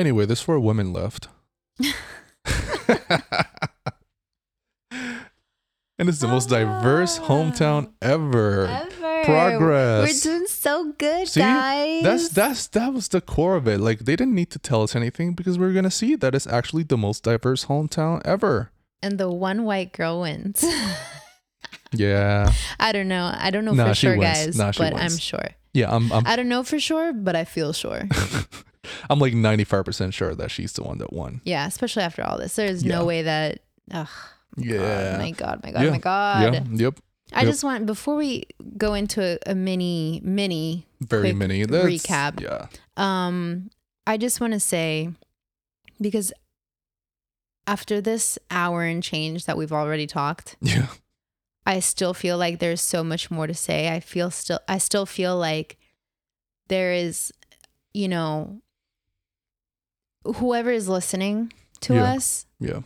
Anyway, there's four women left. and it's the most oh, diverse hometown ever. Ever. Progress. We're doing so good, See, guys. That's that's that was the core of it. Like they didn't need to tell us anything because we are gonna see that it's actually the most diverse hometown ever. and the one white girl wins. Yeah, I don't know. I don't know Nah, for sure, wins. guys, Nah, but I'm sure. yeah. I'm I'm I don't know for sure, but I feel sure. I'm like 95 percent sure that she's the one that won. yeah, especially after all this. There's Yeah. no way that. Ugh, Yeah. God, my God, my God, Yeah. my God. yeah. Yep. I Yep. just want before we go into a, a mini mini Very mini. That's- recap. Yeah. um I just want to say because after this hour and change that we've already talked, Yeah. I still feel like there's so much more to say. I feel still I still feel like there is you know whoever is listening to Yeah. us Yeah.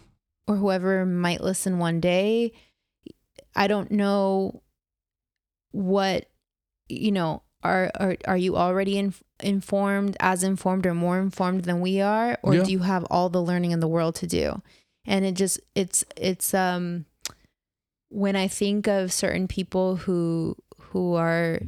or whoever might listen one day i don't know what you know are are, are you already in, informed as informed or more informed than we are or Yeah. do you have all the learning in the world to do and it just it's it's um when i think of certain people who who are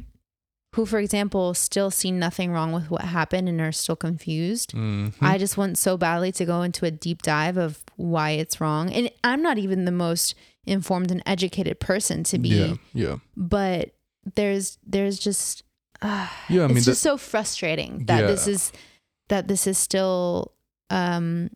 who for example still see nothing wrong with what happened and are still confused Mhm. I just want so badly to go into a deep dive of why it's wrong. And I'm not even the most informed and educated person to be, Yeah. Yeah. but there's there's just uh, Yeah. I it's mean, just so frustrating that this is that this is still um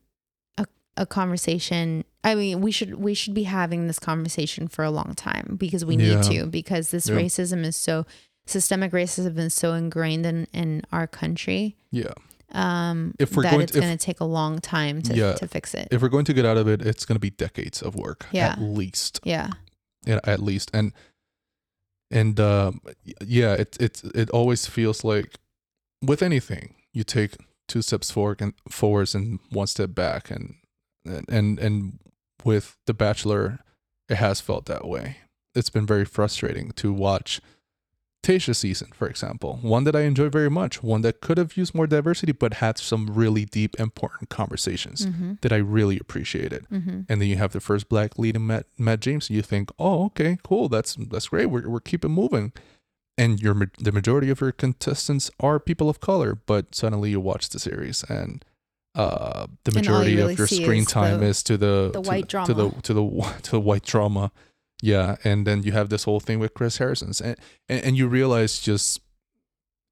a a conversation. I mean, we should we should be having this conversation for a long time because we need Yeah. to because this Yeah. racism is so systemic racism is so ingrained in in our country yeah. um If we're that going it's going to take a long time to, Yeah. to fix it If we're going to get out of it, it's going to be decades of work. Yeah. At least. yeah Yeah, at least and and um yeah it it it always feels like with anything you take two steps forward and forwards and one step back and and and, and with the bachelor it has felt that way it's been very frustrating to watch Tayshia season, for example, one that I enjoy very much, one that could have used more diversity but had some really deep, important conversations mm-hmm. that I really appreciated Mm-hmm. and then you have the first black lead in Matt, Matt James, and you think, oh, okay, cool, that's that's great. We're we're keeping moving, and your the majority of your contestants are people of color, but suddenly you watch the series and. Uh, the all you majority really of your screen is time the- is to the the to white to the to the to the white drama, yeah. And then you have this whole thing with Chris Harrison's, and and, and you realize just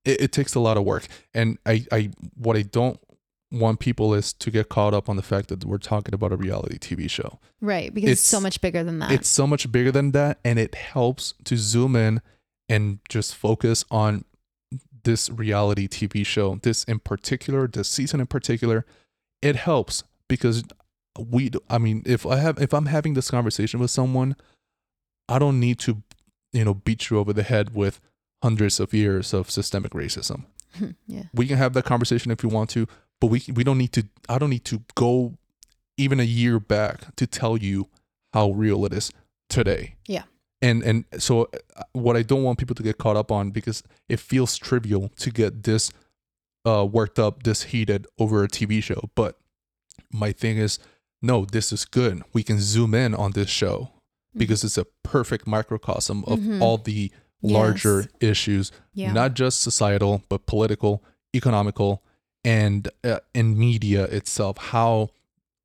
it, it takes a lot of work. And I I what I don't want people is to get caught up on the fact that we're talking about a reality TV show. right because it's, so much bigger than that It's so much bigger than that, and it helps to zoom in and just focus on this reality TV show, this in particular, this season in particular. It helps because we, I mean, if I have, if I'm having this conversation with someone, I don't need to, you know, beat you over the head with hundreds of years of systemic racism. Yeah. We can have that conversation if you want to but we we don't need to i don't need to go even a year back to tell you how real it is today. Yeah. and and so uh, what i don't want people to get caught up on because it feels trivial to get this uh worked up this heated over a tv show but my thing is no this is good. We can zoom in on this show because it's a perfect microcosm of Mhm. all the larger Yes. issues yeah. not just societal but political economical and uh, in media itself. How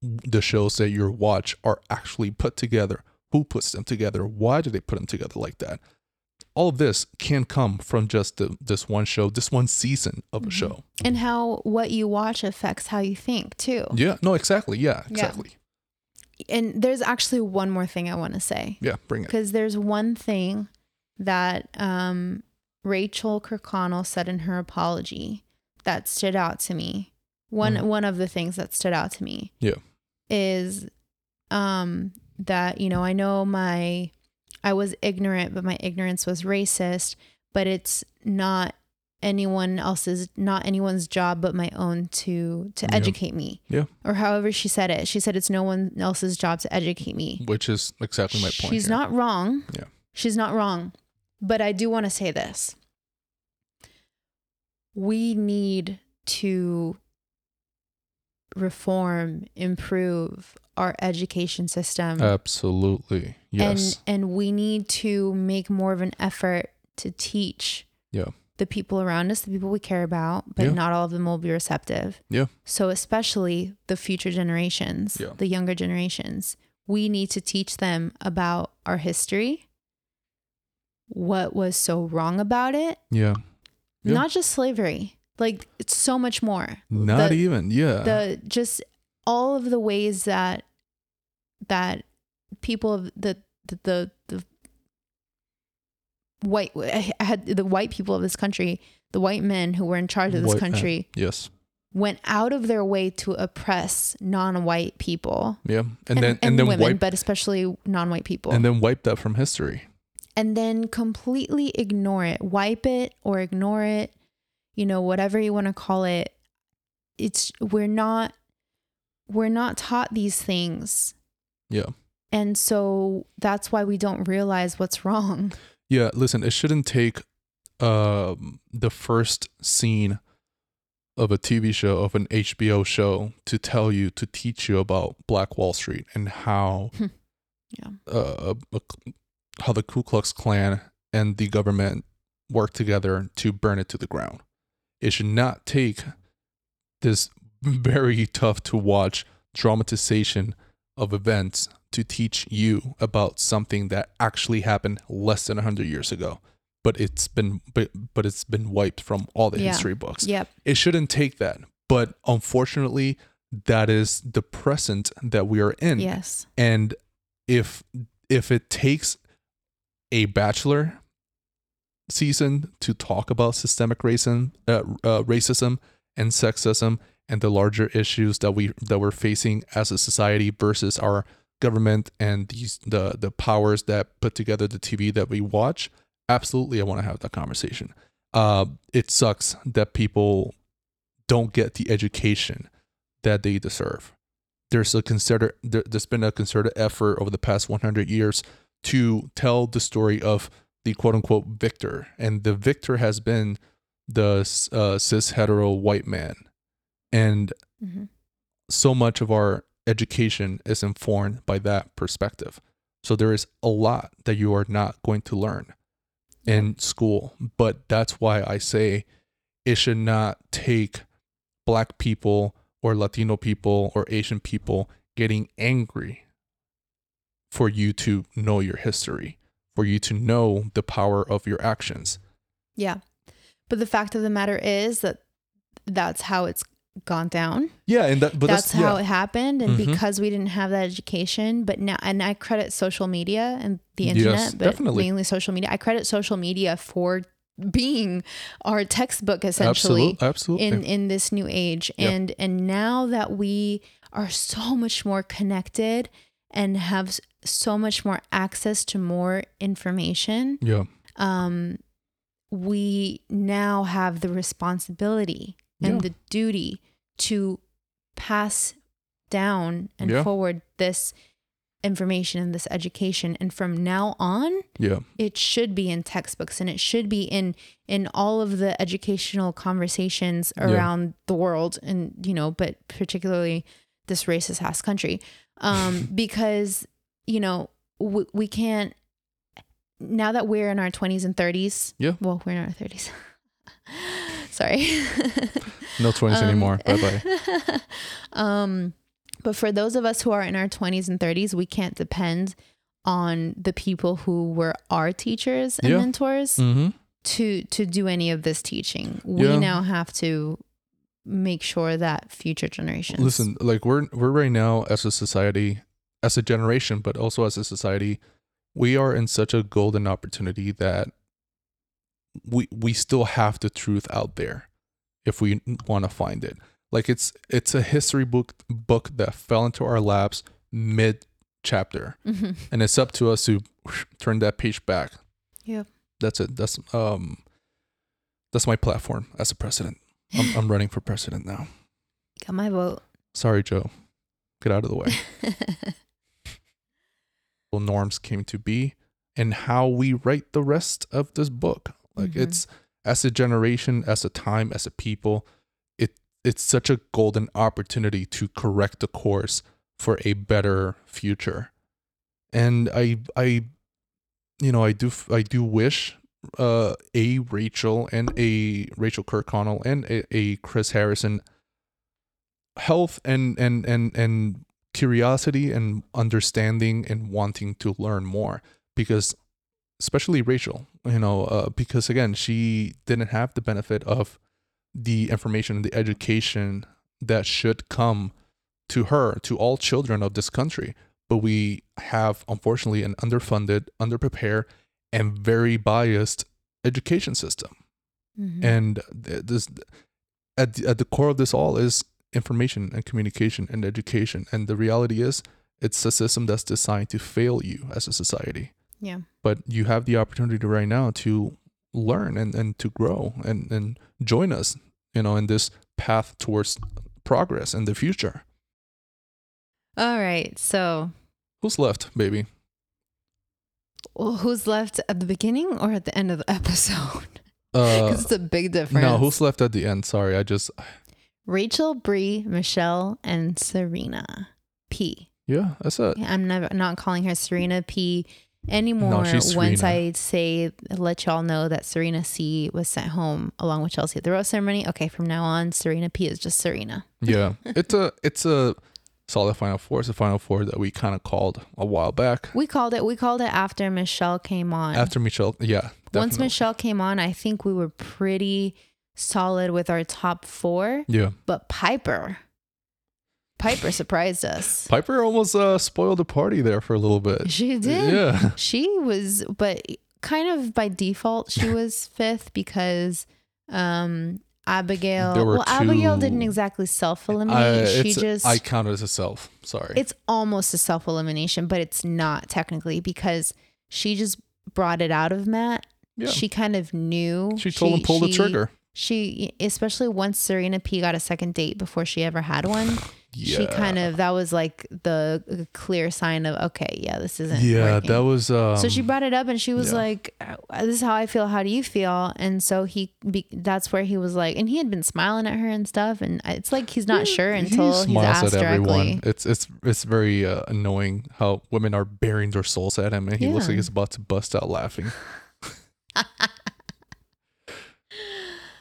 the shows that you watch are actually put together. Who puts them together? Why do they put them together like that? All of this can come from just the, this one show this one season of a Mhm. show. And how what you watch affects how you think too. Yeah. No exactly. Yeah. exactly and there's actually one more thing i want to say yeah, bring it because there's one thing that um, Rachel Kirkconnell said in her apology that stood out to me. One Mhm. one of the things that stood out to me, Yeah. is um, that you know I know my I was ignorant, but my ignorance was racist. But it's not anyone else's not anyone's job but my own to to Yeah. educate me. Yeah. Or however she said it. She said it's no one else's job to educate me. which is exactly my point She's here. not wrong. Yeah. She's not wrong. But I do want to say this. We need to reform, improve our education system. Absolutely. Yes. And and we need to make more of an effort to teach Yeah. The people around us, the people we care about, but Yeah. not all of them will be receptive. Yeah. So especially the future generations, Yeah. the younger generations, we need to teach them about our history, what was so wrong about it, yeah. Yeah. not just slavery. Like it's so much more. Not the, even. Yeah. the just all of the ways that that people the the, the white had the white people of this country, the white men who were in charge of this White men. country yes. went out of their way to oppress non-white people Yeah. And, then and, then women, wipe but especially non-white people, and then wipe that from history. and then completely ignore it, wipe it or ignore it, you know, whatever you want to call it. It's we're not we're not taught these things. Yeah. And so that's why we don't realize what's wrong. Yeah, listen, it shouldn't take um the first scene of a TV show of an HBO show to tell you to teach you about Black Wall Street and how Yeah. uh, uh, how the Ku Klux Klan and the government work together to burn it to the ground. It should not take this very tough to watch dramatization of events to teach you about something that actually happened less than 100 years ago but it's been but, but it's been wiped from all the Yeah. history books Yep. it shouldn't take that but unfortunately that is the present that we are in Yes. and if if it takes a bachelor season to talk about systemic racism uh, uh, racism and sexism and the larger issues that we that we're facing as a society versus our government and these the the powers that put together the TV that we watch absolutely I want to have that conversation. Uh it sucks that people don't get the education that they deserve. There's a consider there, there's been a concerted effort over the past 100 years to tell the story of the quote unquote victor and the victor has been the uh, cis hetero white man. And Mhm. so much of our education is informed by that perspective. So there is a lot that you are not going to learn in school. But that's why i say it should not take black people or latino people or asian people getting angry for you to know your history for you to know the power of your actions. Yeah. But the fact of the matter is that that's how it's gone down. yeah and that but that's, that's, how yeah. it happened. And Mhm. because we didn't have that education, but now, and I credit social media and the Yes, internet, but definitely. mainly social media. I credit social media for being our textbook essentially absolutely absolutely in in this new age Yep. and and now that we are so much more connected and have so much more access to more information yeah um we now have the responsibility and Yeah. the duty to pass down and Yeah. forward this information and this education and from now on yeah it should be in textbooks and it should be in in all of the educational conversations Yeah. around the world and you know but particularly this racist ass country um because you know we, we can't now that we're in our 20s and 30s Yeah. well we're in our 30s sorry no 20s Um, anymore bye bye um, but for those of us who are in our 20s and 30s, we can't depend on the people who were our teachers and Yeah. mentors mm-hmm. to to do any of this teaching. We Yeah. now have to make sure that future generations listen like we're we're right now as a society as a generation but also as a society we are in such a golden opportunity that we we still have the truth out there if we want to find it. Like it's it's a history book book that fell into our laps mid chapter Mhm. and it's up to us to turn that page back. Yeah, that's it. That's um that's my platform as a president. I'm, I'm running for president now. Got my vote. sorry joe. Get out of the way. Well norms came to be and how we write the rest of this book like Mhm. it's as a generation as a time as a people it it's such a golden opportunity to correct the course for a better future. And I I you know, I do I do wish uh a Rachel and a Rachel Kirkconnell and a, a Chris Harrison health and and and and curiosity and understanding and wanting to learn more because especially Rachel, you know, uh, because again, she didn't have the benefit of the information and the education that should come to her, to all children of this country. But we have, unfortunately, an underfunded, underprepared, and very biased education system. Mhm. And this, at the, at the core of this all is information and communication and education. And the reality is, it's a system that's designed to fail you as a society yeah. but you have the opportunity right now to learn and, and to grow and, and join us you know in this path towards progress in the future All right. So, who's left baby well, who's left at the beginning or at the end of the episode? uh Because it's a big difference. no who's left at the end sorry i just Rachel, Bri, Michelle, and Serena P. yeah that's it I'm never not calling her Serena P anymore. she's Once I say let y'all know that Serena C was sent home along with Chelsea at the rose ceremony. Okay, from now on, Serena P is just Serena. yeah it's a it's a solid final four it's a final four that we kind of called a while back We called it. We called it after Michelle came on. after michelle yeah Once. Michelle came on, I think we were pretty solid with our top four. yeah But Pieper, Pieper surprised us. Pieper almost uh spoiled the party there for a little bit She did. yeah She was, but kind of by default, she was fifth because um Abigail. Well, Abigail didn't exactly self eliminate. She just. I count it as a self sorry it's almost a self elimination, but it's not technically because she just brought it out of Matt. yeah She kind of knew. she told him pull the trigger She, especially once Serena P got a second date before she ever had one, yeah. she kind of that was like the clear sign of okay, yeah, this isn't. yeah working. that was um, so she brought it up and she was yeah. like "Uh, this is how i feel. How do you feel? And so he be, that's where he was like and he had been smiling at her and stuff. And it's like he's not sure until he he's smiles asked at everyone. Directly it's it's it's very uh, annoying how women are bearing their souls at him and he looks like he's about to bust out laughing.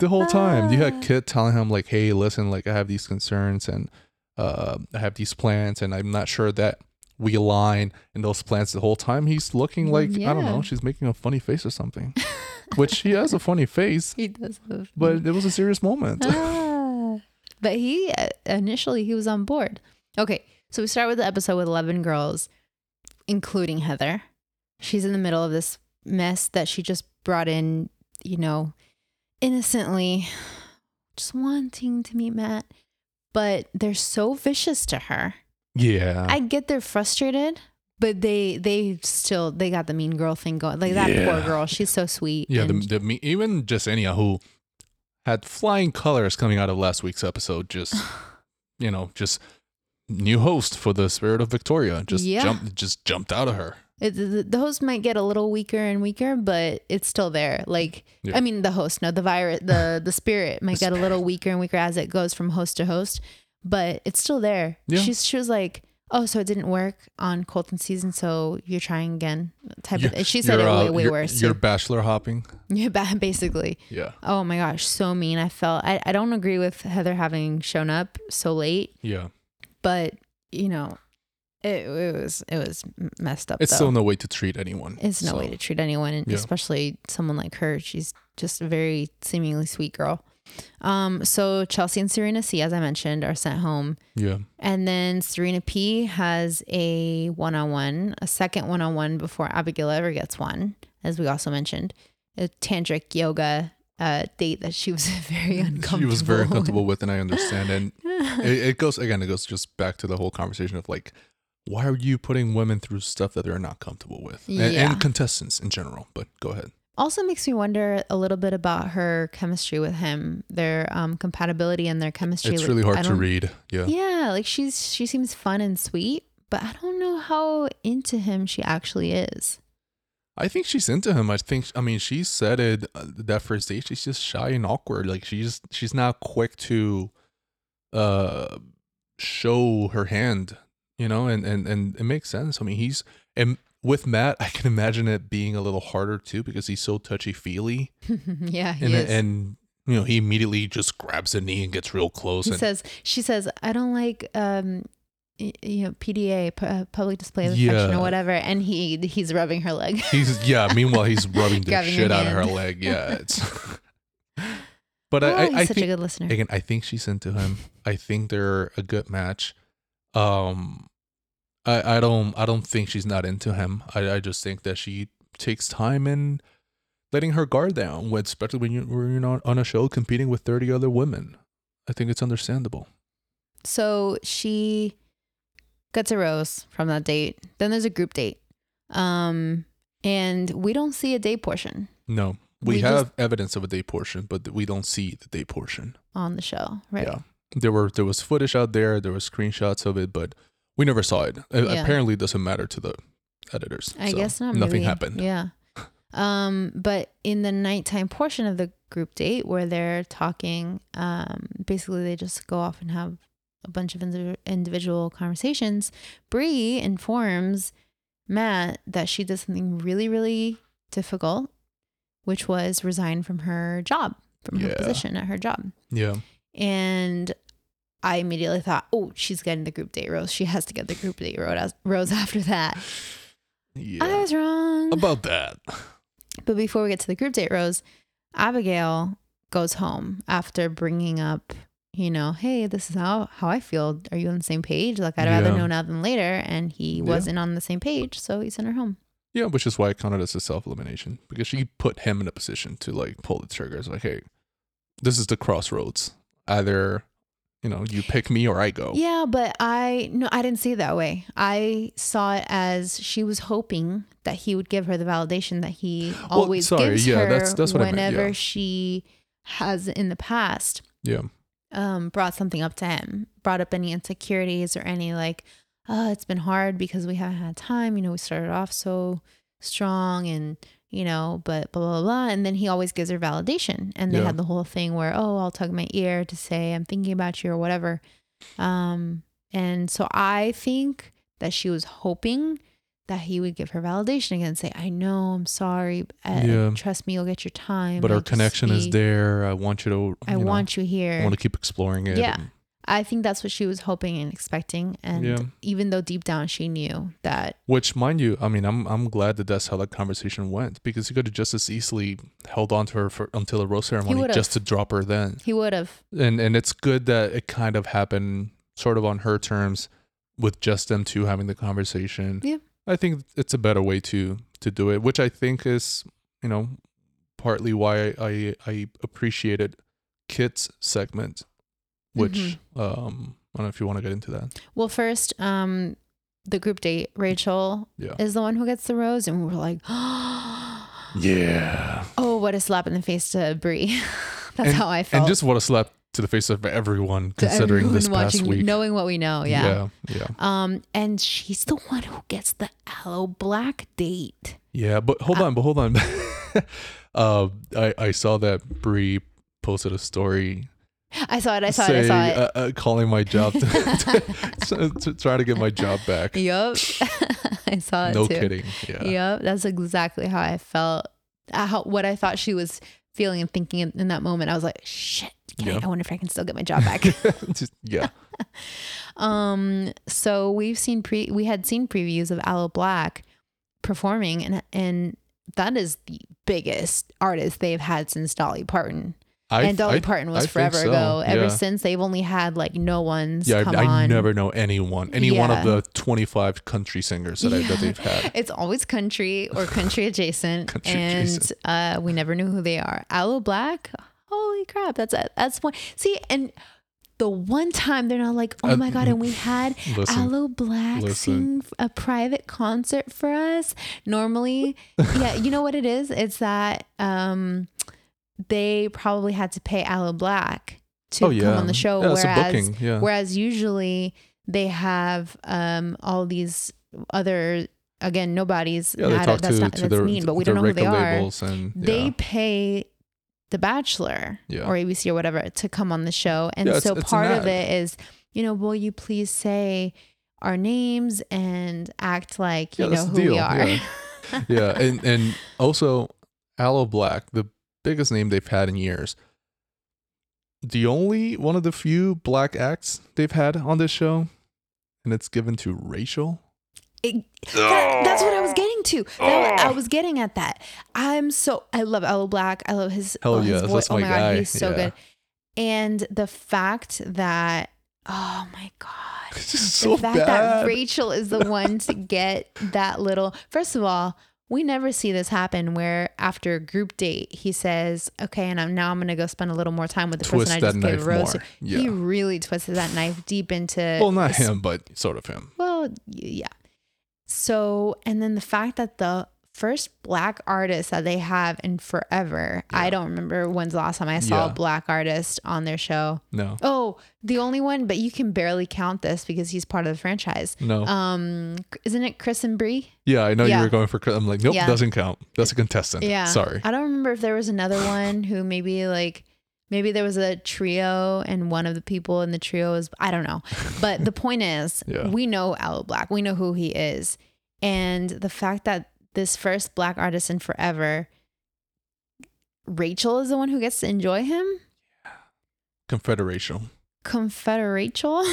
The whole time you had kid telling him like hey listen like i have these concerns and uh i have these plans and i'm not sure that we align in those plans the whole time. He's looking like i don't know she's making a funny face or something. Which he has a funny face he does have but it was a serious moment. Ah. but he uh, initially he was on board. Okay so we start with the episode with 11 girls including heather. She's in the middle of this mess that she just brought in you know innocently just wanting to meet matt but they're so vicious to her yeah i get they're frustrated but they they still they got the mean girl thing going like that poor girl she's so sweet Yeah, the, the even Jessenia who had flying colors coming out of last week's episode, just you know, just new host for the Spirit of Victoria, just Yeah. jumped, just jumped out of her. It, the, host might get a little weaker and weaker, but it's still there. Like, Yeah. I mean, the host, no, the virus, the the spirit might The get a little weaker and weaker as it goes from host to host, but it's still there. Yeah. She's she was like, oh, so it didn't work on Colton season, so you're trying again. Type You're- of. She said it way uh, way you're, worse. You're bachelor hopping. Yeah, basically. Yeah, Oh my gosh, so mean. I felt. I I don't agree with Heather having shown up so late, yeah. but you know, it, it was it was messed up. It's though. still no way to treat anyone. It's no so- way to treat anyone, and Yeah. especially someone like her. She's just a very seemingly sweet girl. Um, so Chelsea and Serena C, as I mentioned, are sent home, Yeah, and then Serena P has a one-on-one, a second one-on-one before Abigail ever gets one, as we also mentioned, a tantric yoga uh, date that she was very uncomfortable. she was very with. uncomfortable with, and I understand. And it, it goes again. It goes just back to the whole conversation of like, why are you putting women through stuff that they're not comfortable with, and, Yeah. and contestants in general. But go ahead. also makes me wonder a little bit about her chemistry with him, their um, compatibility and their chemistry. It's Like, really hard to read. Yeah. Yeah, like she's she seems fun and sweet, but I don't know how into him she actually is. I think she's into him. I think. I mean, she said it uh, that first date. She's just shy and awkward. Like she's she's not quick to uh show her hand, you know, and and and it makes sense. I mean, he's and with Matt, I can imagine it being a little harder too because he's so touchy feely, yeah, he and is. and you know he immediately just grabs a knee and gets real close. he and says she says i don't like um you know pda pu- uh, public display of affection Yeah. or whatever and he he's rubbing her leg he's yeah. Meanwhile, he's rubbing the shit out of her leg. Yeah, it's. but oh, I, he's I, I such think a good listener again, I think she's into him. I think they're a good match. Um, I I don't I don't think she's not into him. I I just think that she takes time in letting her guard down, especially when you when you're not on a show competing with thirty other women. I think it's understandable. so she gets a rose from that date then there's a group date um and we don't see a date portion No, we, We have evidence of a day portion, but we don't see the day portion. on the show right Yeah, there were there was footage out there. There were screenshots of it, but we never saw it. Yeah. Apparently, it doesn't matter to the editors. I so guess not. Nothing maybe. happened. Yeah. Um, but in the nighttime portion of the group date where they're talking, um, basically they just go off and have a bunch of indi- individual conversations. Bri informs Matt that she did something really, really difficult, which was resign from her job, from her position at her job. Yeah, And I immediately thought, oh, she's getting the group date rose. She has to get the group date rose after that. I was wrong. About that. But before we get to the group date, Rose, Abigail goes home after bringing up, you know, hey, this is how how I feel. Are you on the same page? Like I'd rather know now than later. And he Yeah. wasn't on the same page, so he sent her home. Yeah, which is why I counted as a self elimination because she put him in a position to like pull the trigger. It's like, hey, this is the crossroads. Either, you know, you pick me or I go. Yeah, but I no, I didn't see it that way. I saw it as she was hoping that he would give her the validation that he Well, always sorry, gives yeah, her that's- that's what I meant, whenever yeah. she has in the past. Yeah. um, brought something up to him, brought up any insecurities or any like, oh, it's been hard because we haven't had time. You know, we started off so strong and, you know, but blah, blah, blah. And then he always gives her validation. And they Yeah. had the whole thing where, oh, I'll tug my ear to say I'm thinking about you or whatever. Um, and so I think that she was hoping that he would give her validation again and say, I know, I'm sorry. Uh, Yeah. Trust me, you'll get your time. But I our connection is there. I want you to. I you know, want you here. I want to keep exploring it. Yeah. and- I think that's what she was hoping and expecting. And Yeah. even though deep down she knew that, Which, mind you, I mean, I'm I'm glad that that's how that conversation went because he could have just as easily held on to her for until the rose ceremony just to drop her then. he would have. And and it's good that it kind of happened sort of on her terms with just them two having the conversation. Yeah. I think it's a better way to to do it, which I think is, you know, partly why I I appreciated Kit's segment, which Mm-hmm. um I don't know if you want to get into that. Well, first, um, the group date, Rachel Yeah. is the one who gets the rose. And we were like, Yeah. oh, what a slap in the face to Bri. That's And- how I felt. And just what a slap to the face of everyone to considering this everyone past watching, week. Knowing what we know. Yeah. yeah. Yeah. Um, and she's the one who gets the Aloe Blacc date. Yeah, but hold Uh, on, but hold on. uh, I I saw that Bri posted a story. I saw it. I saw it. I saw it. Uh, uh, calling my job to, to, to try to get my job back. Yup. I saw it No too. kidding. Yeah. Yep, that's exactly how I felt. uh, How, what I thought she was feeling and thinking in, in that moment. I was like, shit. Can I, I wonder if I can still get my job back. Just- yeah. um. So we've seen pre. We had seen previews of Aloe Blacc performing, and and that is the biggest artist they've had since Dolly Parton. I, and Dolly I- Parton was I forever so, ago. Ever yeah. since they've only had like no ones Yeah, come I, I on. never know anyone, any one of the 25 country singers that, I, that Yeah. they've had. It's always country or country adjacent, Country and adjacent. uh, we never knew who they are. Aloe Blacc, holy crap! That's that's one. See, and the one time they're not like, oh Uh, my god, and we had Listen, Aloe Blacc listen. sing a private concert for us. Normally, yeah, you know what it is? It's that um, they probably had to pay Aloe Blacc to oh yeah, come on the show, Yeah, whereas. Yeah, Whereas usually they have um, all these other again nobodies. yeah. They talk that's to not to that's their mean, but we don't know who they are. and They pay The Bachelor or ABC or whatever to come on the show. And it's- so it's an part of ad. it is, you know, will you please say our names and act like you know who the we are? yeah. yeah, and and also Aloe Blacc, the biggest name they've had in years. The only one of the few black acts they've had on this show, and it's given to Rachel. It- that- that's what I was oh. getting to. That- I oh. was getting at that. I'm so I love Aloe Blacc. I love his, Hell oh, his yes, voice. oh my my guy. god, he's so Yeah. good. And the fact that oh my god. It's just the so fact that. Rachel is the one to get that little. First of all, we never see this happen where after a group date he says, "Okay, and I'm now I'm gonna go spend a little more time with the Twist person I just gave a rose." to." Yeah. He really twisted that knife deep into. well, not his- him, but sort of him. Well, yeah. So, and then the fact that the first black artist that they have in forever, I don't remember when's the last time I saw Yeah. a black artist on their show. No, Oh, the only one, but you can barely count this because he's part of the franchise. no. Um, isn't it Chris and Brie? yeah, I know yeah. you were going for. Chris. I'm like, nope, Yeah. doesn't count. That's a contestant. Yeah. sorry. I don't remember if there was another one who maybe like maybe there was a trio and one of the people in the trio is I don't know. But the point is Yeah. we know Aloe Blacc. We know who he is. And the fact that this first black artist in forever Rachel is the one who gets to enjoy him? Confederation. Confederation?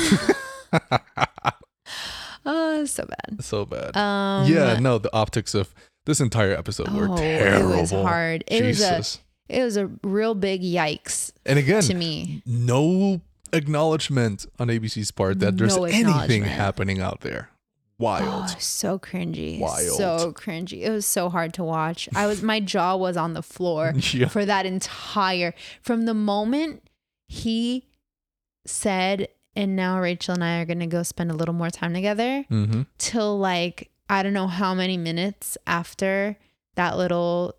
oh, so bad. so bad. Um yeah, no, the optics of this entire episode were oh, terrible. It was hard. It was a Jesus. it was a real big yikes and again, to me. no acknowledgement on ABC's part that there's No anything happening out there. Wild. Oh, so cringy. Wild. So cringy. It was so hard to watch. I was my jaw was on the floor yeah. for that entire from the moment he said and now Rachel and I are going to go spend a little more time together Mm-hmm. till like I don't know how many minutes after that little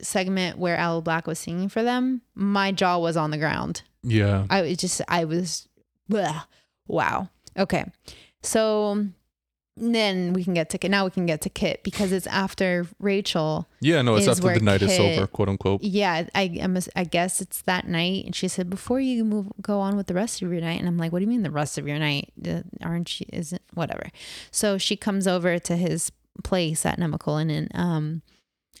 segment where Aloe Blacc was singing for them, my jaw was on the ground. Yeah. I was just I was bleh. wow. Okay. So then we can get to Kit. Now we can get to Kit because it's after Rachel. Yeah, no, it's after the night is over, quote unquote. Yeah, I I'm, I guess it's that night. And she said, before you move, go on with the rest of your night. And I'm like, what do you mean the rest of your night? Aren't you? Isn't whatever. So she comes over to his place at Nemacolin and um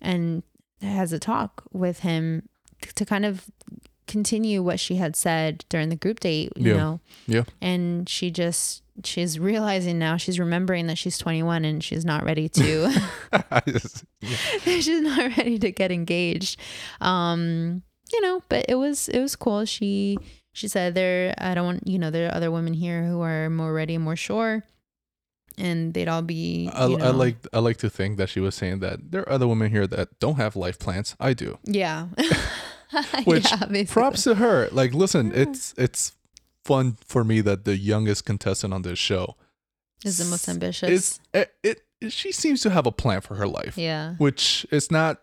and has a talk with him to kind of continue what she had said during the group date. You Yeah. know. Yeah. And she just she's realizing now she's remembering that she's 21 and she's not ready to Yeah. she's not ready to get engaged um you know but it was it was cool she she said there i don't want you know there are other women here who are more ready and more sure and they'd all be I, I like I like to think that she was saying that there are other women here that don't have life plans. I do. yeah Which, yeah. Props to her. Like, listen, Yeah. it's it's fun for me that the youngest contestant on this show is the most ambitious. is it, it, it she seems to have a plan for her life. yeah. Which is not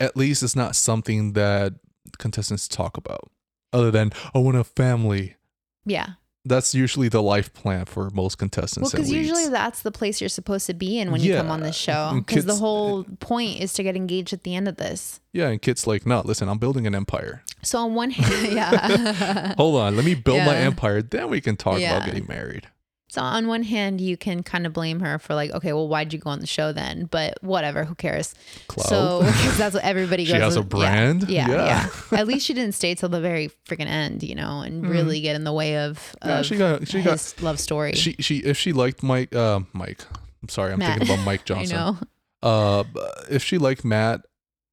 at least it's not something that contestants talk about other than i want a family. Yeah that's usually the life plan for most contestants and because usually that's the place you're supposed to be in when you come on this show. Because the whole eh, point is to get engaged at the end of this. Yeah and kids like no listen i'm building an empire. So on one hand yeah. Hold on let me build my empire then we can talk Yeah. about getting married So on one hand, you can kind of blame her for like, okay, well, why'd you go on the show then? But whatever, who cares? Clout. So that's what everybody goes. She has a brand? Yeah, yeah. Yeah. yeah. At least she didn't stay till the very freaking end, you know, and Mhm. really get in the way of, Yeah, she got she got love story. she she if she liked mike uh mike i'm sorry i'm Matt. thinking about mike Johnson. I know. uh if she liked matt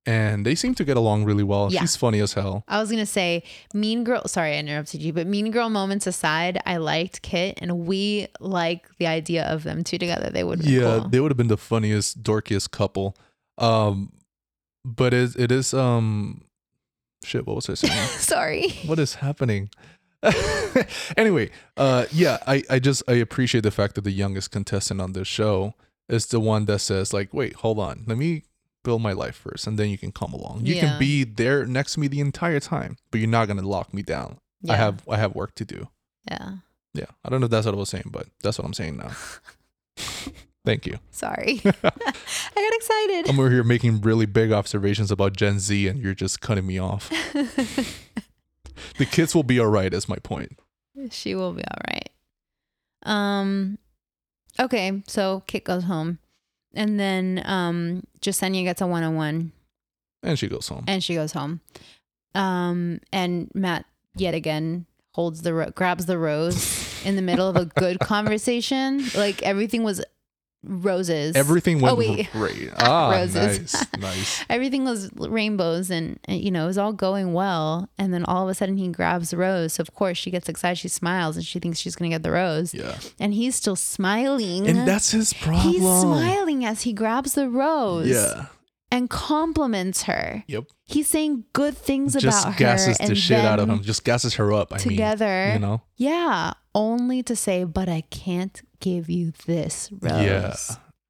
and they seem to get along really well Yeah. she's funny as hell I was gonna say Mean Girl. Sorry, I interrupted you, but Mean Girl moments aside, I liked Kit, and we like the idea of them two together. They would. yeah cool. they would have been the funniest dorkiest couple um but it, it is um shit what was i saying Sorry. what is happening anyway uh yeah i i just i appreciate the fact that the youngest contestant on this show is the one that says like wait hold on let me build my life first and then you can come along you Yeah. can be there next to me the entire time but you're not gonna lock me down i have i have work to do Yeah. yeah i don't know if that's what i was saying but that's what i'm saying now thank you Sorry. I got excited. I'm over here making really big observations about Gen Z, and you're just cutting me off. the kids will be all right. Is my point. she will be all right. Um, okay, so Kit goes home, and then um, Jessenia gets a one on one, And she goes home. and she goes home. Um, and Matt yet again holds the ro- grabs the rose in the middle of a good conversation. Like everything was roses. Everything went Oh, wait. great. Ah, Roses. nice, nice. everything was rainbows and, and, you know it was all going well and then all of a sudden he grabs the rose so of course she gets excited she smiles and she thinks she's gonna get the rose Yeah, and he's still smiling and that's his problem. he's smiling as he grabs the rose Yeah. and compliments her Yep. he's saying good things Just about her. Just gasses the shit out of him. Just gasses her up. I together mean, you know. yeah only to say but i can't give you this rose Yeah.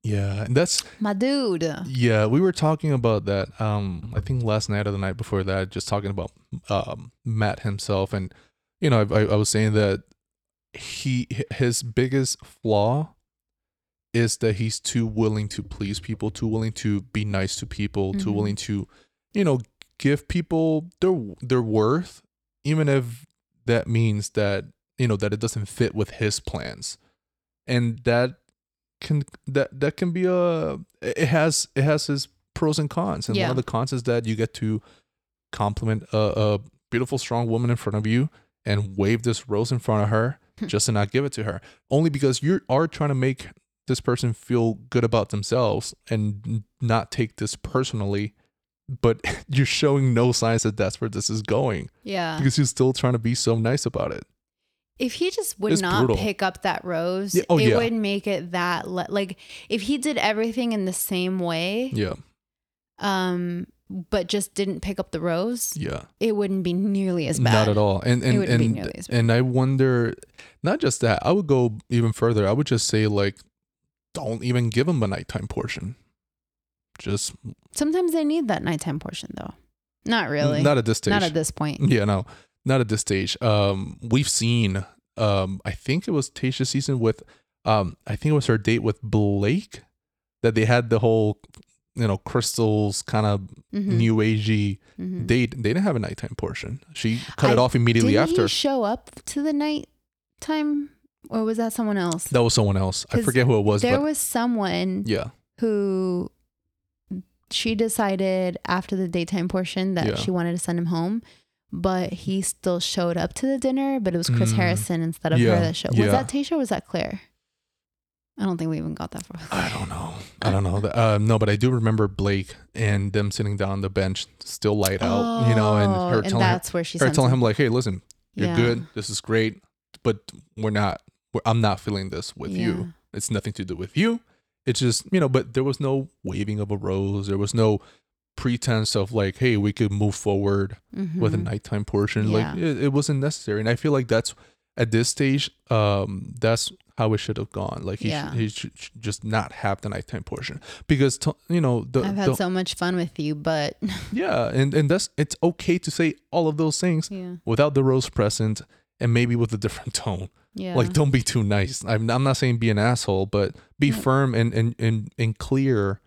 Yeah, and that's my dude yeah. We were talking about that. Um, I think last night or the night before that, just talking about um Matt himself, and you know, I, I, I was saying that he his biggest flaw is that he's too willing to please people, too willing to be nice to people, too Mhm. willing to, you know, give people their their worth, even if that means that you know that it doesn't fit with his plans, and that can that that can be a it has it has its pros and cons, and Yeah. one of the cons is that you get to compliment a, a beautiful, strong woman in front of you and wave this rose in front of her Hmm. just to not give it to her, only because you are trying to make this person feel good about themselves and not take this personally. But you're showing no signs that that's where this is going yeah because you're still trying to be so nice about it. If he just would It's not brutal. pick up that rose, Yeah, oh, it yeah. would make it that le- like if he did everything in the same way, Yeah, um, but just didn't pick up the rose, yeah. it wouldn't be nearly as bad. Not at all. And and and, nearly as bad. and I wonder, not just that. I would go even further. I would just say like, don't even give them a nighttime portion. Just Sometimes they need that nighttime portion though. Not really. Not at this stage. Not at this point. Yeah, no, not at this stage. Um, we've seen. Um, I think it was Tayshia's season with. Um, I think it was her date with Blake, that they had the whole, you know, crystals kind of Mhm, new agey mhm. date. They didn't have a nighttime portion. She cut it off immediately after. he show up to the nighttime, or was that someone else? that was someone else. I forget who it was, there was someone yeah, who she decided after the daytime portion that Yeah. she wanted to send him home, but he still showed up to the dinner, but it was Chris Mm. Harrison instead of Yeah, her that showed. yeah. Was that Tayshia or was that Clare? I don't think we even got that far. I don't know. I don't know. Uh, no, but I do remember Blake and them sitting down on the bench, still light out, you know, and Oh, her telling her, that's where she her telling him like, "Hey, listen, you're Yeah. good. This is great, but we're not. We're, I'm not feeling this with Yeah. you. It's nothing to do with you. It's just you know. But there was no waving of a rose. There was no pretense of like, hey, we could move forward with a nighttime portion. Like it, it wasn't necessary. And I feel like that's at this stage, um, that's how it should have gone. Like he, Yeah. should, he should should just not have the nighttime portion because t- you know the, I've had the so much fun with you, but yeah, and and that's it's okay to say all of those things yeah, without the rose present and maybe with a different tone. yeah, Like don't be too nice. I'm I'm not saying be an asshole, but be No. firm and and and and clear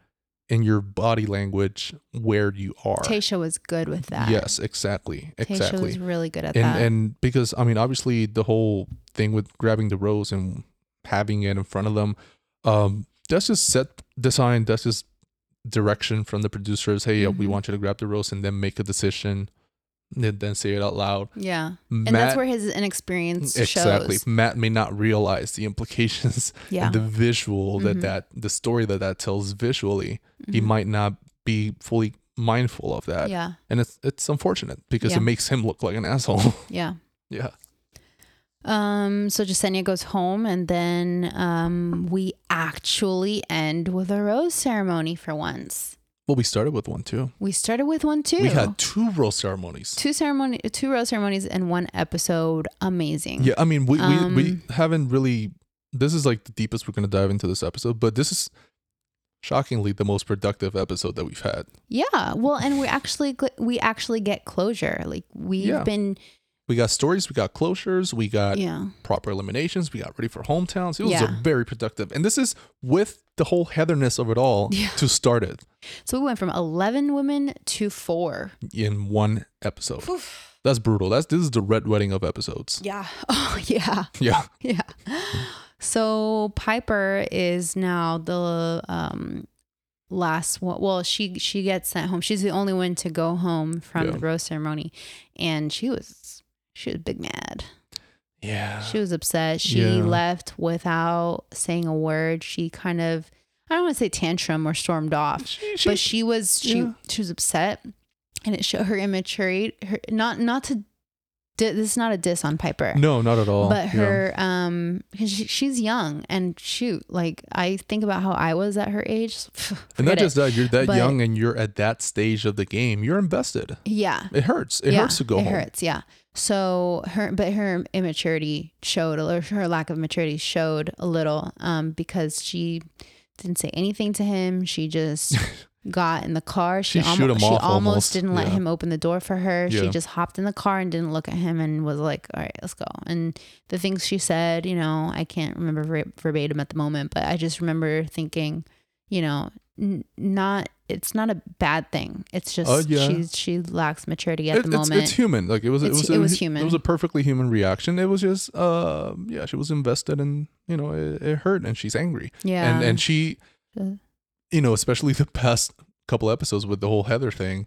in your body language where you are. Tayshia was good with that. Yes, exactly, Tayshia exactly. was really good at and that. and because I mean, obviously, the whole thing with grabbing the rose and having it in front of them, um, that's just set design. That's just direction from the producers. Hey, uh, we want you to grab the rose and then make a decision, then say it out loud. yeah, Matt, and that's where his inexperience exactly. shows. Matt may not realize the implications Yeah, and the visual that that the story that that tells visually. He Mhm. might not be fully mindful of that, Yeah, and it's it's unfortunate because Yeah. it makes him look like an asshole. yeah. yeah. Um, so Jessenia goes home, and then um, we actually end with a rose ceremony for once. Well, we started with one too. We started with one too. We had two rose ceremonies. two ceremony, two rose ceremonies in one episode. Amazing. Yeah, I mean, we, we, we Um, haven't really. This is like the deepest we're going to dive into this episode, but this is shockingly the most productive episode that we've had. Yeah. Well, and we actually we actually get closure. Like we've Yeah. been we got stories, we got closures, we got yeah. proper eliminations, we got ready for hometowns. It was Yeah. a very productive, and this is with the whole heatherness of it all Yeah. to start it So we went from 11 women to four. in one episode. That's brutal. That's this is the red wedding of episodes. Yeah. Oh, yeah. Yeah, Yeah. So Pieper is now the um last one. Well, she she gets sent home. She's the only one to go home from Yeah. the rose ceremony, and she was she was big mad. yeah. She was upset. She Yeah. left without saying a word. She kind of I don't want to say tantrum or stormed off, She, she, but she was she yeah. she was upset, and it showed her immaturity. Her not not to. This is not a diss on Pieper no, not at all. but Yeah. her um 'cause she, she's young and shoot like i think about how i was at her age and not just that, you're that But- young and you're at that stage of the game. You're invested. yeah It hurts. It yeah, hurts to go it home. It hurts yeah so her but her immaturity showed or her lack of maturity showed a little um because she didn't say anything to him she just got in the car she, She almo- she almost almost, didn't let yeah. him open the door for her she just hopped in the car and didn't look at him and was like all right let's go and the things she said you know i can't remember ver- verbatim at the moment but i just remember thinking you know n- not it's not a bad thing it's just Uh, yeah. she's she lacks maturity at It- the moment it's human. Like it was. It was. it a- was It was a perfectly human reaction. It was just. Uh, yeah, she was invested, and you know, it, it hurt, and she's angry, yeah and and she, Uh. You know, especially the past couple episodes with the whole Heather thing,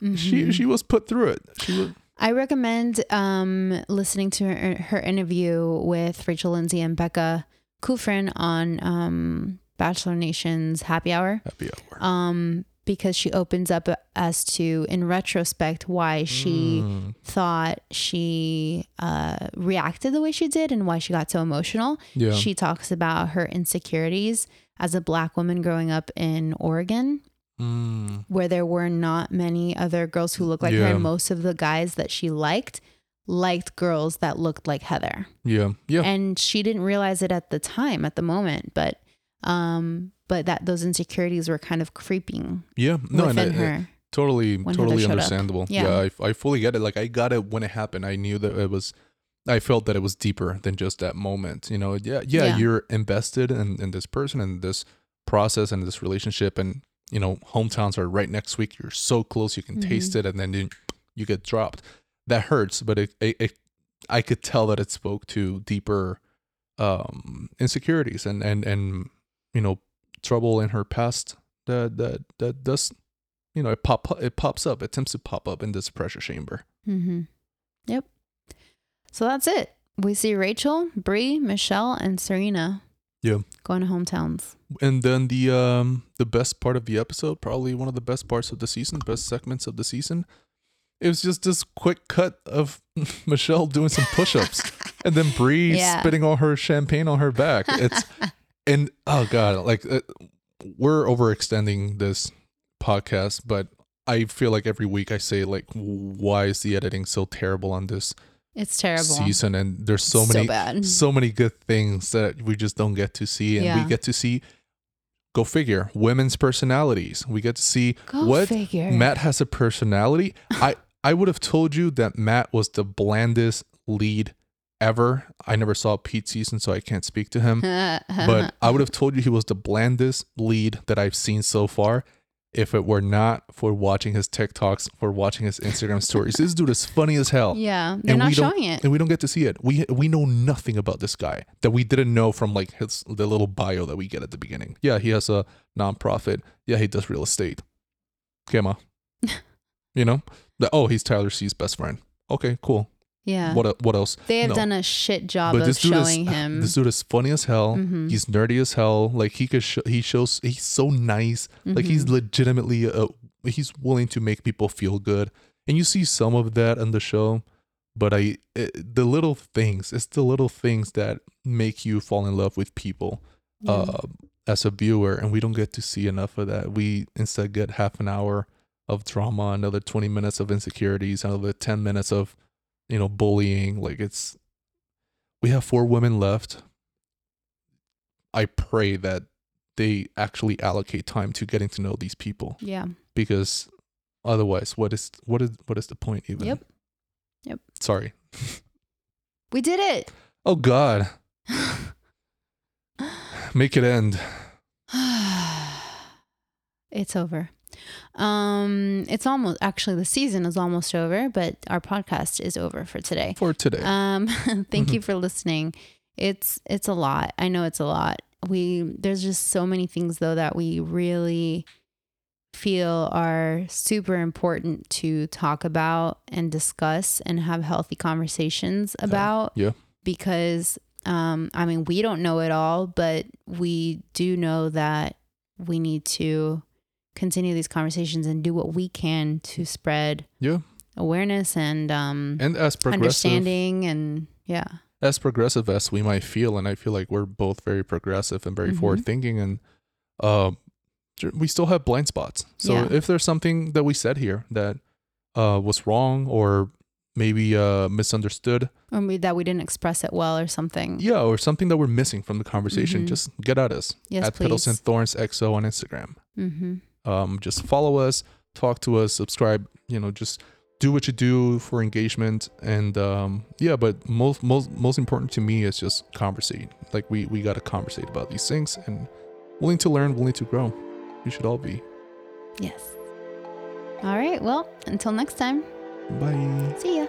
she Mhm. she was put through it. She was. I recommend um, listening to her, her interview with Rachel Lindsay and Becca Kufrin on um, Bachelor Nation's Happy Hour Happy hour. um, because she opens up as to, in retrospect, why she Mm. thought she uh, reacted the way she did and why she got so emotional. yeah. She talks about her insecurities as a black woman growing up in Oregon Mm. where there were not many other girls who looked like her Yeah. and most of the guys that she liked liked girls that looked like Heather. Yeah. Yeah. And she didn't realize it at the time at the moment, but um but that those insecurities were kind of creeping yeah. No, and within I- I- her. totally totally Heather showed up. understandable Yeah. yeah, I, I fully get it like i got it when it happened i knew that it was i felt that it was deeper than just that moment you know yeah yeah, Yeah. you're invested in, in this person and this process and this relationship and you know hometowns are right next week you're so close you can taste Mhm. it and then you, you get dropped that hurts but it, it, it i could tell that it spoke to deeper um insecurities and and and you know trouble in her past that that that does you know it pop it pops up it tends to pop up in this pressure chamber Mm-hmm. Yep. So that's it. We see Rachel, Bri, Michelle, and Serena. Yeah. Going to hometowns. and then the um the best part of the episode probably one of the best parts of the season best segments of the season it was just this quick cut of michelle doing some push-ups and then Bri Yeah. spitting all her champagne on her back it's and oh god like uh, we're overextending this podcast but i feel like every week i say like why is the editing so terrible on this it's terrible. season and there's so so many bad. so many good things that we just don't get to see and Yeah. we get to see go figure women's personalities we get to see Go what figure. matt has a personality i i would have told you that matt was the blandest lead ever i never saw pete season so i can't speak to him but i would have told you he was the blandest lead that i've seen so far if it were not for watching his tiktoks for watching his instagram stories this dude is funny as hell yeah, they're and not we don't- showing it. and we don't get to see it. We we know nothing about this guy that we didn't know from like his the little bio that we get at the beginning. Yeah, he has a nonprofit. Yeah, he does real estate. Okay, ma. you know, the, oh, he's Tyler C's best friend. Okay, cool. Yeah. What what else? they have no. done a shit job But of showing is him. this dude is funny as hell. Mhm. He's nerdy as hell. Like he could sh- he shows he's so nice. Like he's Mhm. legitimately uh, he's willing to make people feel good, and you see some of that in the show. But I it, the little things, it's the little things that make you fall in love with people Yeah. uh, as a viewer, and we don't get to see enough of that. We instead get half an hour of drama, another twenty minutes of insecurities, another ten minutes of you know bullying. Like it's we have four women left. I pray that they actually allocate time to getting to know these people yeah. because otherwise what is what is what is the point even Yep. Yep. Sorry. We did it. Oh God. Make it end. it's over. Um, it's almost actually the season is almost over, but our podcast is over for today. For today. Um, thank you for listening. It's it's a lot. I know it's a lot. We there's just so many things though that we really feel are super important to talk about and discuss and have healthy conversations about. yeah. Because um I mean, we don't know it all, but we do know that we need to continue these conversations and do what we can to spread Yeah. awareness and um and as progressive understanding and yeah as progressive as we might feel, and I feel like we're both very progressive and very Mhm. forward thinking, and uh, we still have blind spots. So Yeah. if there's something that we said here that uh, was wrong or maybe uh, misunderstood, or maybe that we didn't express it well or something yeah, or something that we're missing from the conversation, Mhm. just get at us yes at please and Thorns XO on Instagram. mm-hmm. Um, just follow us, talk to us, subscribe. You know, just do what you do for engagement, and um, yeah. But most most most important to me is just conversate. Like we we gotta conversate about these things and willing to learn, willing to grow. We should all be. yes all right well until next time Bye. see ya